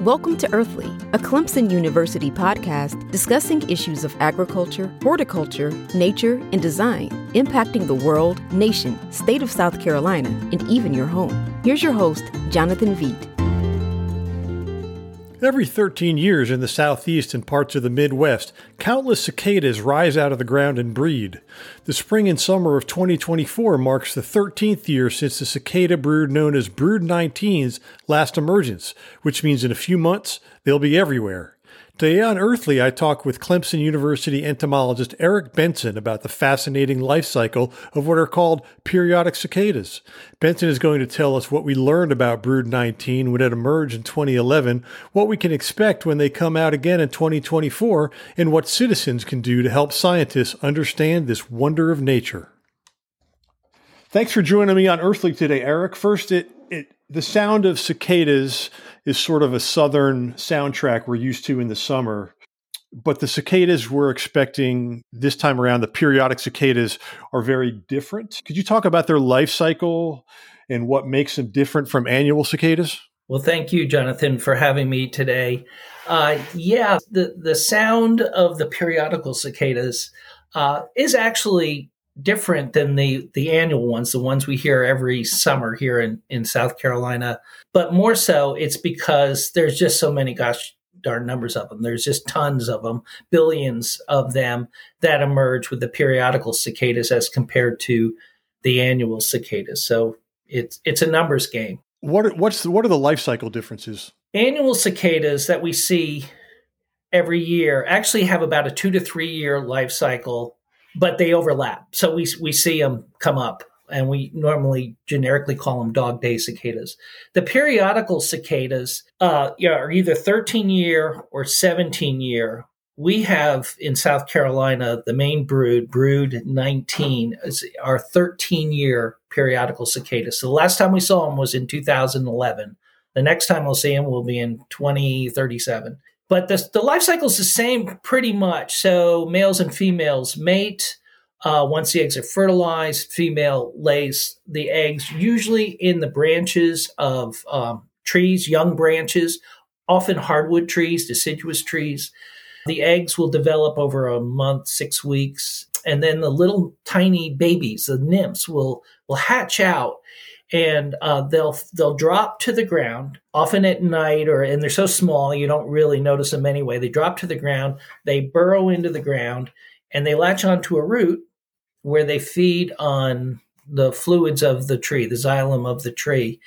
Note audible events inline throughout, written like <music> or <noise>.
Welcome to Earthly, a Clemson University podcast discussing issues of agriculture, horticulture, nature, and design impacting the world, nation, state of South Carolina, and even your home. Here's your host, Jonathan Veit. Every 13 years in the southeast and parts of the Midwest, countless cicadas rise out of the ground and breed. The spring and summer of 2024 marks the 13th year since the cicada brood known as Brood 19's last emergence, which means in a few months they'll be everywhere. Today on Earthly, I talk with Clemson University entomologist Eric Benson about the fascinating life cycle of what are called periodic cicadas. Benson is going to tell us what we learned about Brood 19 when it emerged in 2011, what we can expect when they come out again in 2024, and what citizens can do to help scientists understand this wonder of nature. Thanks for joining me on Earthly today, Eric. First, it, it the sound of cicadas is sort of a southern soundtrack we're used to in the summer. But the cicadas we're expecting this time around, the periodic cicadas, are very different. Could you talk about their life cycle and what makes them different from annual cicadas? Well, thank you, Jonathan, for having me today. Uh, yeah, the, the sound of the periodical cicadas uh, is actually different than the the annual ones, the ones we hear every summer here in in South Carolina. But more so, it's because there's just so many gosh darn numbers of them. There's just tons of them, billions of them that emerge with the periodical cicadas as compared to the annual cicadas. So it's it's a numbers game. What are, what's the, what are the life cycle differences? Annual cicadas that we see every year actually have about a two to three year life cycle but they overlap. So we we see them come up, and we normally generically call them dog day cicadas. The periodical cicadas uh, are either 13 year or 17 year. We have in South Carolina the main brood, brood 19, is our 13 year periodical cicadas. So the last time we saw them was in 2011. The next time we'll see them will be in 2037 but the, the life cycle is the same pretty much. So males and females mate. Uh, once the eggs are fertilized, female lays the eggs usually in the branches of um, trees, young branches, often hardwood trees, deciduous trees. The eggs will develop over a month, six weeks, and then the little tiny babies, the nymphs, will will hatch out and uh, they'll they'll drop to the ground often at night or and they're so small you don't really notice them anyway. They drop to the ground they burrow into the ground and they latch onto a root where they feed on the fluids of the tree the xylem of the tree.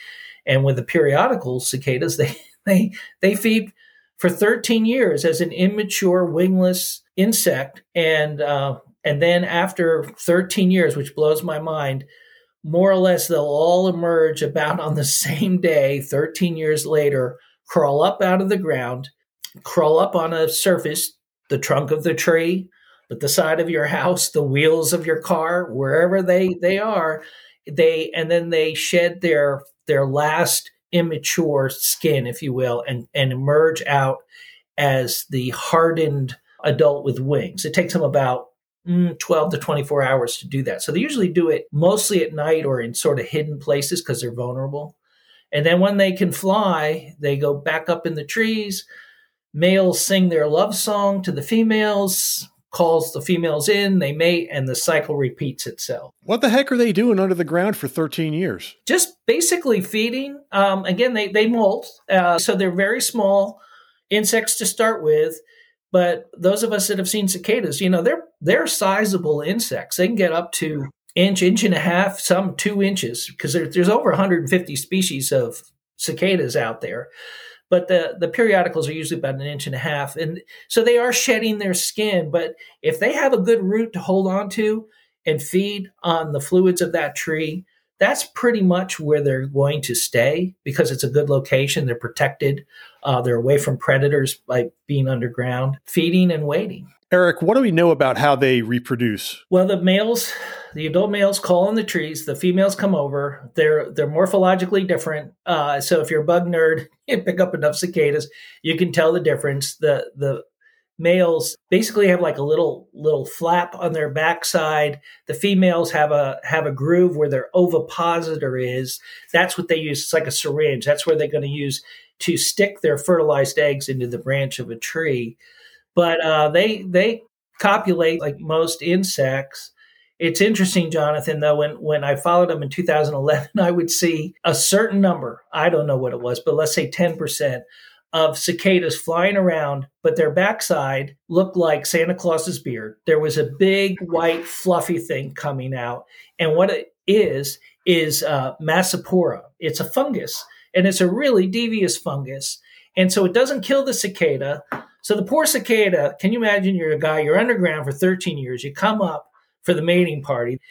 And with the periodical cicadas <laughs> they they they feed for 13 years as an immature wingless insect. And uh, and then after 13 years which blows my mind more or less they'll all emerge about on the same day 13 years later crawl up out of the ground crawl up on a surface the trunk of the tree but the side of your house the wheels of your car wherever they they are they and then they shed their their last immature skin if you will and and emerge out as the hardened adult with wings. It takes them about 12 to 24 hours to do that. So they usually do it mostly at night or in sort of hidden places because they're vulnerable. And then when they can fly, they go back up in the trees. Males sing their love song to the females, calls the females in, they mate, and the cycle repeats itself. What the heck are they doing under the ground for 13 years? Just basically feeding. Um, again, they, they molt, uh, so they're very small insects to start with. But those of us that have seen cicadas, you know, they're they're sizable insects. They can get up to inch, inch and a half, some two inches, because there, there's over 150 species of cicadas out there. But the, the periodicals are usually about an inch and a half. And so they are shedding their skin. But if they have a good root to hold on to and feed on the fluids of that tree, that's pretty much where they're going to stay because it's a good location. They're protected. Uh, they're away from predators by being underground, feeding and waiting. Eric, what do we know about how they reproduce? Well, the males, the adult males call in the trees. The females come over. They're they're morphologically different. Uh, so if you're a bug nerd <laughs> and pick up enough cicadas, you can tell the difference. The the males basically have like a little little flap on their backside. The females have a have a groove where their ovipositor is. That's what they use. It's like a syringe. That's where they're going to use to stick their fertilized eggs into the branch of a tree. But uh, they they copulate like most insects. It's interesting, Jonathan, though, when, when I followed them in 2011, <laughs> I would see a certain number, I don't know what it was, but let's say 10% of cicadas flying around, but their backside looked like Santa Claus's beard. There was a big, white, fluffy thing coming out. And what it is, is uh, Massospora. It's a fungus, and it's a really devious fungus. And so it doesn't kill the cicada. So the poor cicada, can you imagine you're a guy, you're underground for 13 years, you come up for the mating party,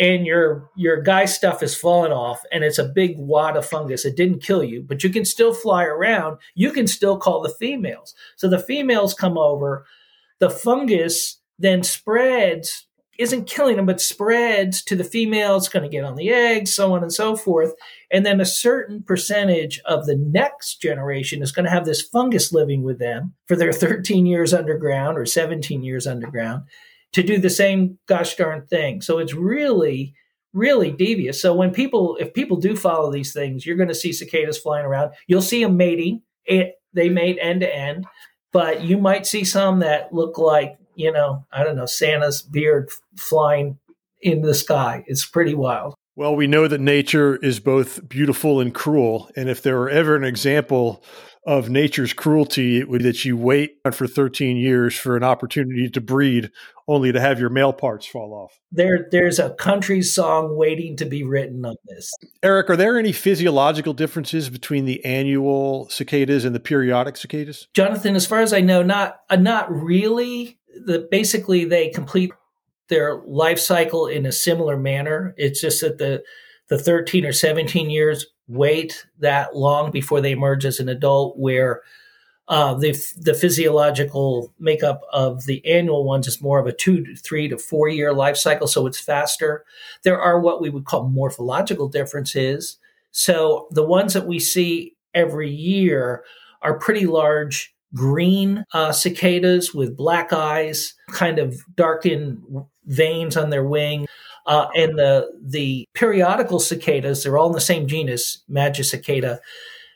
and your your guy stuff is falling off and it's a big wad of fungus. It didn't kill you but you can still fly around. You can still call the females. So the females come over. The fungus then spreads isn't killing them but spreads to the females going to get on the eggs so on and so forth. And then a certain percentage of the next generation is going to have this fungus living with them for their <laughs> 13 years underground or 17 years underground to do the same gosh darn thing. So it's really, really devious. So when people, if people do follow these things, you're going to see cicadas flying around. You'll see them mating. It, they mate end to end, but you might see some that look like, you know, I don't know, Santa's beard flying in the sky. It's pretty wild. Well, we know that nature is both beautiful and cruel. And if there were ever an example of nature's cruelty, it would be that you wait for 13 years for an opportunity to breed, only to have your male parts fall off. There, there's a country song waiting to be written on this. Eric, are there any physiological differences between the annual cicadas and the periodic cicadas? Jonathan, as far as I know, not uh, not really. The basically they complete their life cycle in a similar manner. It's just that the the 13 or 17 years wait that long before they emerge as an adult, where uh, the the physiological makeup of the annual ones is more of a two to three to four year life cycle, so it's faster. There are what we would call morphological differences. So the ones that we see every year are pretty large green uh, cicadas with black eyes, kind of darkened veins on their wing. Uh, and the the periodical cicadas, they're all in the same genus, Magicicada.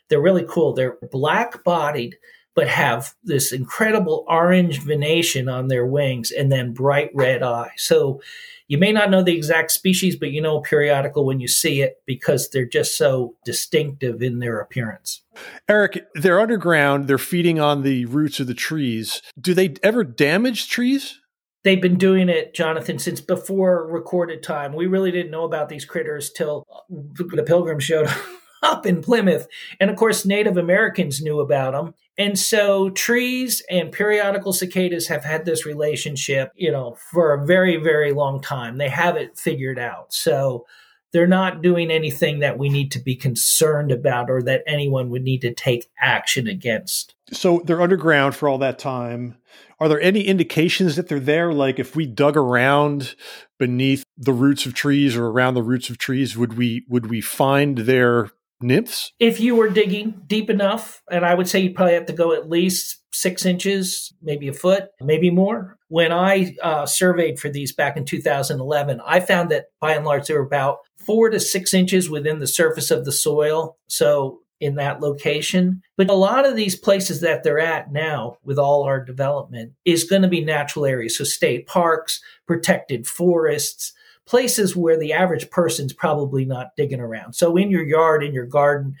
They're really cool. They're black bodied, but have this incredible orange venation on their wings and then bright red eyes. So you may not know the exact species, but you know periodical when you see it because they're just so distinctive in their appearance. Eric, they're underground, they're feeding on the roots of the trees. Do they ever damage trees? they've been doing it, Jonathan, since before recorded time. We really didn't know about these critters till the pilgrims showed <laughs> up in Plymouth. And of course, Native Americans knew about them. And so trees and periodical cicadas have had this relationship, you know, for a very, very long time. They have it figured out. So they're not doing anything that we need to be concerned about or that anyone would need to take action against. So they're underground for all that time. Are there any indications that they're there? Like if we dug around beneath the roots of trees or around the roots of trees, would we would we find their nymphs? If you were digging deep enough, and I would say you probably have to go at least six inches, maybe a foot, maybe more. When I uh, surveyed for these back in 2011, I found that by and large they were about four to six inches within the surface of the soil. So in that location. But a lot of these places that they're at now with all our development is going to be natural areas. So state parks, protected forests, places where the average person's probably not digging around. So in your yard, in your garden,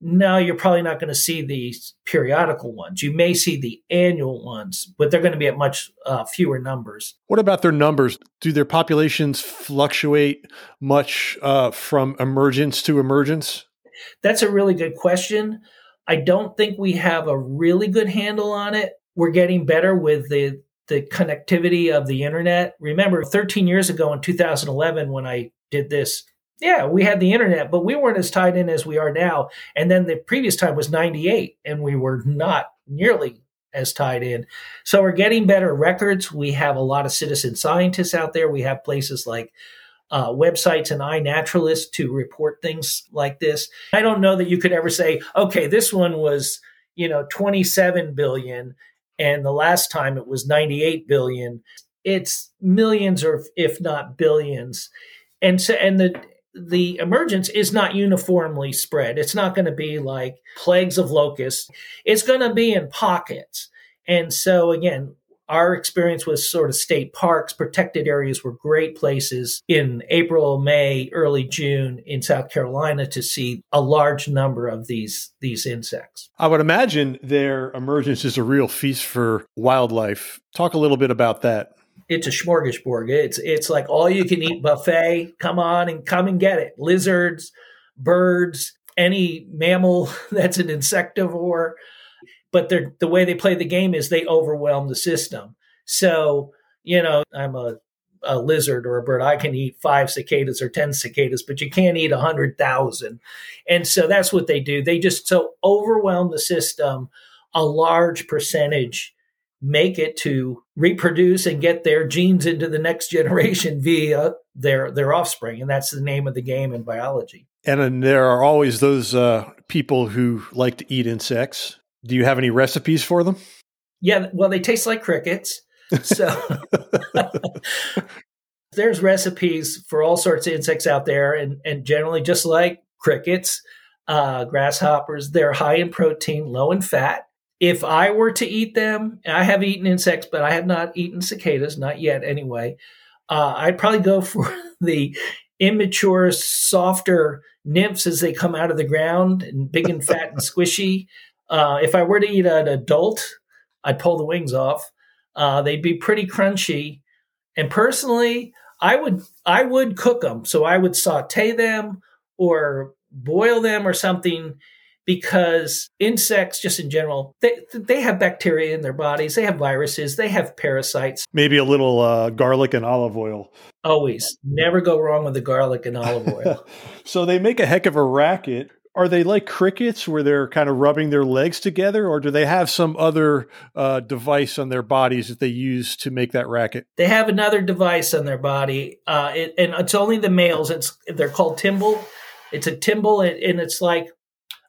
no, you're probably not going to see these periodical ones. You may see the annual ones, but they're going to be at much uh, fewer numbers. What about their numbers? Do their populations fluctuate much uh, from emergence to emergence? That's a really good question. I don't think we have a really good handle on it. We're getting better with the the connectivity of the internet. Remember 13 years ago in 2011 when I did this, yeah, we had the internet, but we weren't as tied in as we are now. And then the previous time was 98 and we were not nearly as tied in. So we're getting better records. We have a lot of citizen scientists out there. We have places like uh, websites and iNaturalist to report things like this. I don't know that you could ever say, okay, this one was, you know, 27 billion and the last time it was 98 billion. It's millions or if not billions. And so, and the, the emergence is not uniformly spread. It's not going to be like plagues of locusts. It's going to be in pockets. And so again, our experience with sort of state parks, protected areas were great places in April, May, early June in South Carolina to see a large number of these these insects. I would imagine their emergence is a real feast for wildlife. Talk a little bit about that. It's a smorgasbord. It's it's like all you can eat buffet. Come on and come and get it. Lizards, birds, any mammal <laughs> that's an insectivore but the way they play the game is they overwhelm the system. So, you know, I'm a, a lizard or a bird. I can eat five cicadas or 10 cicadas, but you can't eat a hundred thousand. And so that's what they do. They just so overwhelm the system. A large percentage make it to reproduce and get their genes into the next <laughs> generation via their their offspring and that's the name of the game in biology and, and there are always those uh, people who like to eat insects do you have any recipes for them? Yeah, well, they taste like crickets. So <laughs> there's recipes for all sorts of insects out there, and, and generally, just like crickets, uh, grasshoppers, they're high in protein, low in fat. If I were to eat them, I have eaten insects, but I have not eaten cicadas, not yet anyway. Uh, I'd probably go <laughs> for the immature, softer nymphs as they come out of the ground and big and fat and squishy. Uh, if I were to eat an adult, I'd pull the wings off. Uh, they'd be pretty crunchy. And personally, I would I would cook them. So I would saute them or boil them or something because insects just in general they they have bacteria in their bodies. They have viruses. They have parasites. Maybe a little uh, garlic and olive oil. Always. Never go wrong with the garlic and olive oil. <laughs> So they make a heck of a racket are they like crickets where they're kind of rubbing their legs together or do they have some other uh, device on their bodies that they use to make that racket? They have another device on their body uh, it, and it's only the males. It's they're called tymbal it's a and, and it's like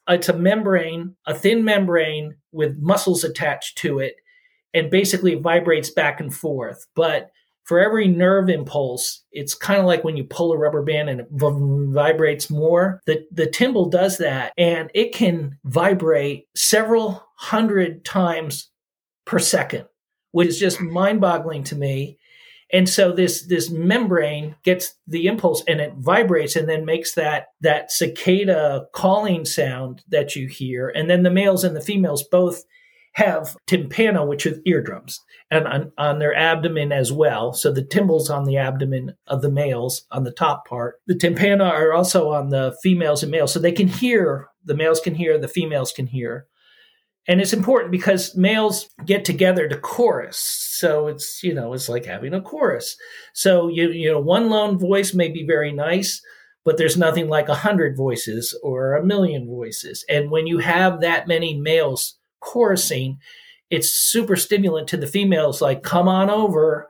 it's a membrane a thin membrane with muscles attached to it and basically vibrates back and forth. But for every nerve impulse, it's kind of like when you pull a rubber band and it vibrates more. The, the tymbal does that and it can vibrate several hundred times per second, which is just mind boggling to me. And so this this membrane gets the impulse and it vibrates and then makes that that cicada calling sound that you hear. And then the males and the females both have tympana, which are eardrums, and on, on, their abdomen as well. So the tymbals on the abdomen of the males on the top part. The tympana are also on the females and males, so they can hear. The males can hear, the females can hear. And it's important because males get together to chorus. So it's, you know, it's like having a chorus. So you you know, one lone voice may be very nice, but there's nothing like a hundred voices or a million voices. And when you have that many males chorusing, it's super stimulant to the females, like, come on over.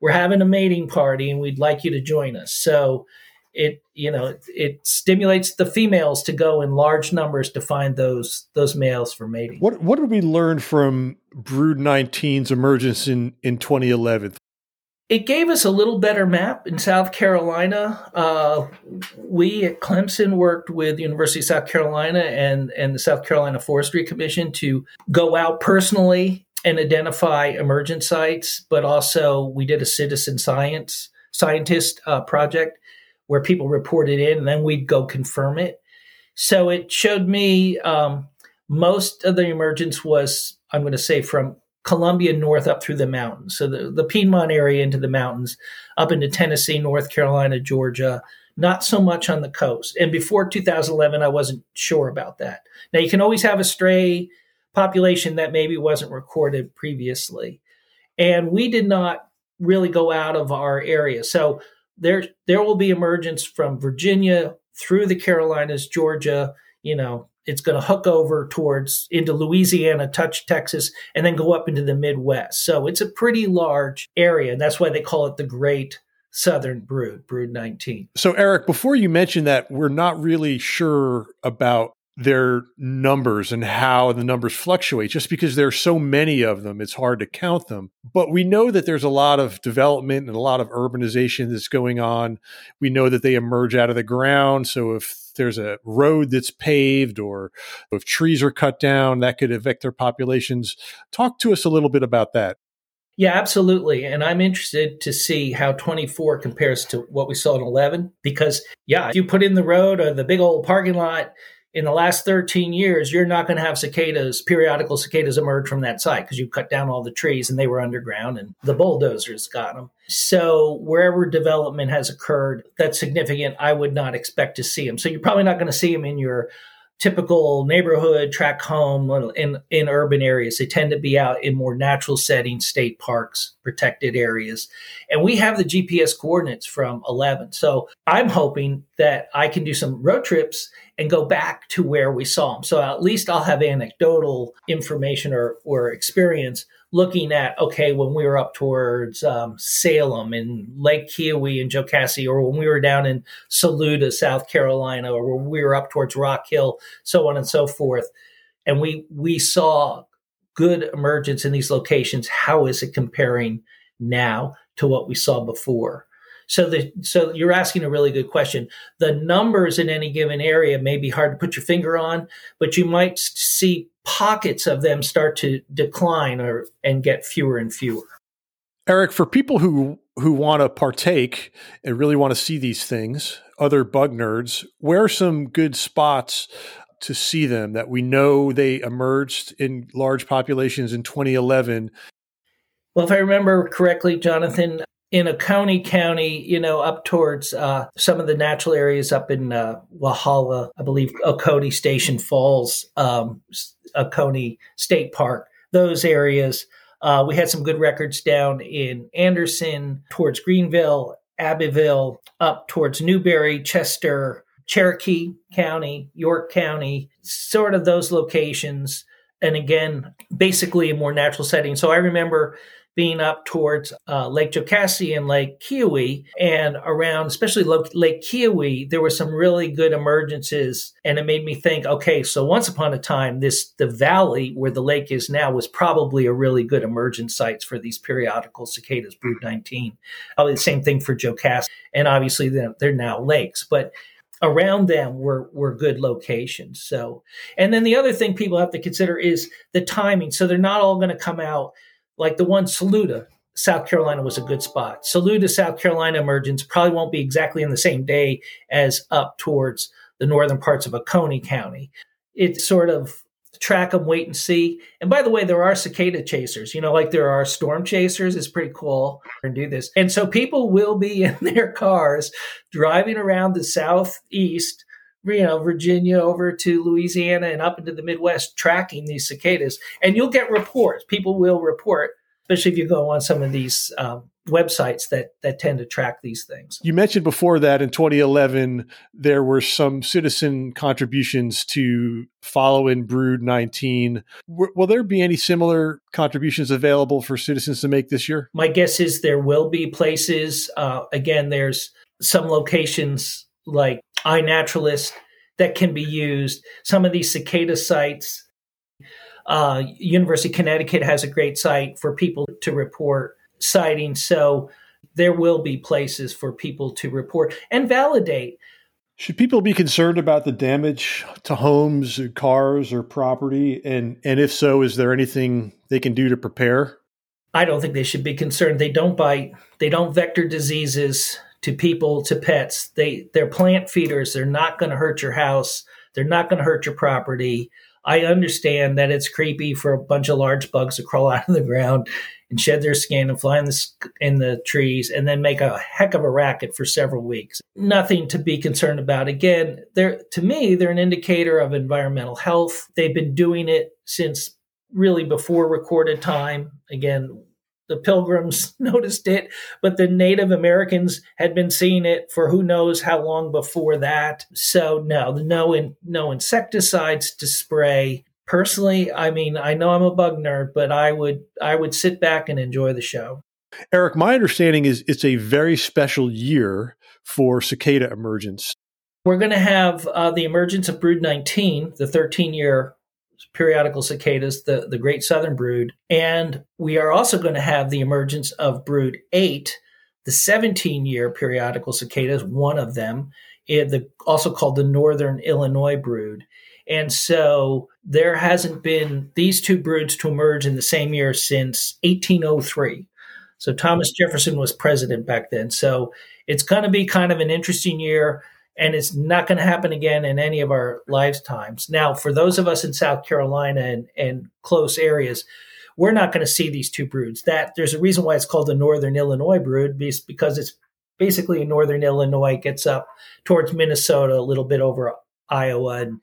We're having a mating party and we'd like you to join us. So it, you know, it, it stimulates the females to go in large numbers to find those those males for mating. What what did we learn from Brood 19's emergence in, in 2011? It gave us a little better map in South Carolina. Uh, we at Clemson worked with University of South Carolina and, and the South Carolina Forestry Commission to go out personally and identify emergent sites, but also we did a citizen science scientist uh, project where people reported in and then we'd go confirm it. So it showed me um, most of the emergence was, I'm going to say, from Columbia north up through the mountains. So the, the Piedmont area into the mountains, up into Tennessee, North Carolina, Georgia, not so much on the coast. And before 2011, I wasn't sure about that. Now, you can always have a stray population that maybe wasn't recorded previously. And we did not really go out of our area. So there, there will be emergence from Virginia through the Carolinas, Georgia, you know, it's going to hook over towards into Louisiana, touch Texas, and then go up into the Midwest. So it's a pretty large area, and that's why they call it the Great Southern Brood, Brood 19. So, Eric, before you mentioned that, we're not really sure about their numbers and how the numbers fluctuate. Just because there are so many of them, it's hard to count them. But we know that there's a lot of development and a lot of urbanization that's going on. We know that they emerge out of the ground. So if there's a road that's paved or if trees are cut down, that could affect their populations. Talk to us a little bit about that. Yeah, absolutely. And I'm interested to see how 24 compares to what we saw in 11 because, yeah, if you put in the road or the big old parking lot, in the last 13 years, you're not going to have cicadas, periodical cicadas emerge from that site because you cut down all the trees and they were underground and the bulldozers got them. So wherever development has occurred that's significant, I would not expect to see them. So you're probably not going to see them in your typical neighborhood track home uh, in in urban areas. They tend to be out in more natural settings state parks protected areas. And we have the gps coordinates from 11 so i'm hoping that i can do some road trips and go back to where we saw them so at least i'll have anecdotal information or, or experience looking at okay when we were up towards um, Salem and Lake Keowee and Jocassee, or when we were down in Saluda, South Carolina, or when we were up towards Rock Hill, so on and so forth, and we we saw good emergence in these locations. How is it comparing now to what we saw before? So the so you're asking a really good question. The numbers in any given area may be hard to put your finger on, but you might see pockets of them start to decline or and get fewer and fewer. Eric, for people who who want to partake and really want to see these things, other bug nerds, where are some good spots to see them that we know they emerged in large populations in 2011? Well, if I remember correctly, Jonathan, in Oconee County, county, you know, up towards uh, some of the natural areas up in uh, Walhalla, I believe Oconee Station Falls, um, Oconee State Park, those areas. Uh, we had some good records down in Anderson, towards Greenville, Abbeville, up towards Newberry, Chester, Cherokee County, York County, sort of those locations. And again, basically a more natural setting. So I remember being up towards uh, Lake Jocassee and Lake Keowee, And around, especially Lake Keowee, there were some really good emergences. And it made me think, okay, so once upon a time, this the valley where the lake is now was probably a really good emergent sites for these periodical cicadas, brood 19. Probably the same thing for Jocassee. And obviously, they're, they're now lakes. But around them were were good locations. So, and then the other thing people have to consider is the timing. So they're not all going to come out like the one Saluda, South Carolina was a good spot. Saluda, South Carolina emergence probably won't be exactly in the same day as up towards the northern parts of Oconee County. It's sort of track them, wait and see. And by the way, there are cicada chasers, you know, like there are storm chasers. It's pretty cool and do this. And so people will be <laughs> in their cars driving around the southeast you know, Virginia over to Louisiana and up into the Midwest tracking these cicadas. And you'll get reports. People will report, especially if you go on some of these um, websites that that tend to track these things. You mentioned before that in 2011 there were some citizen contributions to follow in Brood 19. W- will there be any similar contributions available for citizens to make this year? My guess is there will be places. Uh, again, there's some locations like iNaturalist that can be used. Some of these cicada sites, uh, University of Connecticut has a great site for people to report sightings. So there will be places for people to report and validate. Should people be concerned about the damage to homes, cars, or property? And and if so, is there anything they can do to prepare? I don't think they should be concerned. They don't bite. They don't vector diseases to people to pets. They they're plant feeders. They're not going to hurt your house. They're not going to hurt your property. I understand that it's creepy for a bunch of large bugs to crawl <laughs> out of the ground and shed their skin and fly in the in the trees and then make a heck of a racket for several weeks. Nothing to be concerned about. Again, they're to me they're an indicator of environmental health. They've been doing it since really before recorded time. Again, the pilgrims <laughs> noticed it, but the Native Americans had been seeing it for who knows how long before that. So no, no, in, no insecticides to spray. Personally, I mean, I know I'm a bug nerd, but I would I would sit back and enjoy the show. Eric, my understanding is it's a very special year for cicada emergence. We're going to have uh, the emergence of Brood 19, the 13 year periodical cicadas, the, the Great Southern Brood. And we are also going to have the emergence of Brood 8, the 17 year periodical cicadas, one of them, it, the, also called the Northern Illinois Brood. And so there hasn't been these two broods to emerge in the same year since 1803. So Thomas Jefferson was president back then. So it's going to be kind of an interesting year and it's not going to happen again in any of our lifetimes. Now, for those of us in South Carolina and, and close areas, we're not going to see these two broods. That there's a reason why it's called the Northern Illinois brood, because it's basically Northern Illinois, gets up towards Minnesota, a little bit over Iowa and,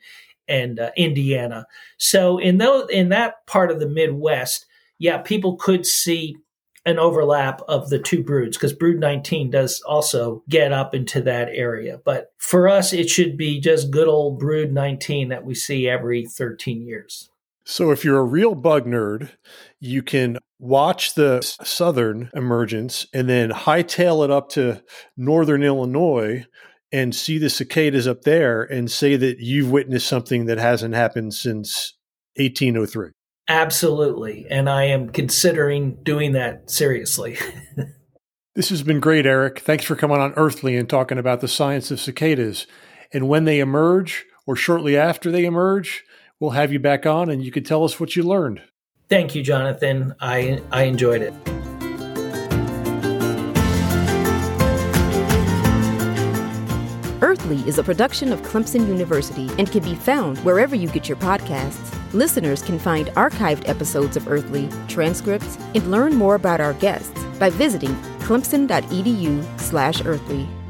and uh, Indiana. So in those in that part of the Midwest, yeah, people could see an overlap of the two broods because brood 19 does also get up into that area. But for us, it should be just good old brood 19 that we see every 13 years. So if you're a real bug nerd, you can watch the southern emergence and then hightail it up to northern Illinois and see the cicadas up there and say that you've witnessed something that hasn't happened since 1803. Absolutely. And I am considering doing that seriously. <laughs> this has been great, Eric. Thanks for coming on Earthly and talking about the science of cicadas. And when they emerge, or shortly after they emerge, we'll have you back on and you can tell us what you learned. Thank you, Jonathan. I, I enjoyed it. Earthly is a production of Clemson University and can be found wherever you get your podcasts. Listeners can find archived episodes of Earthly, transcripts, and learn more about our guests by visiting clemson.edu/earthly.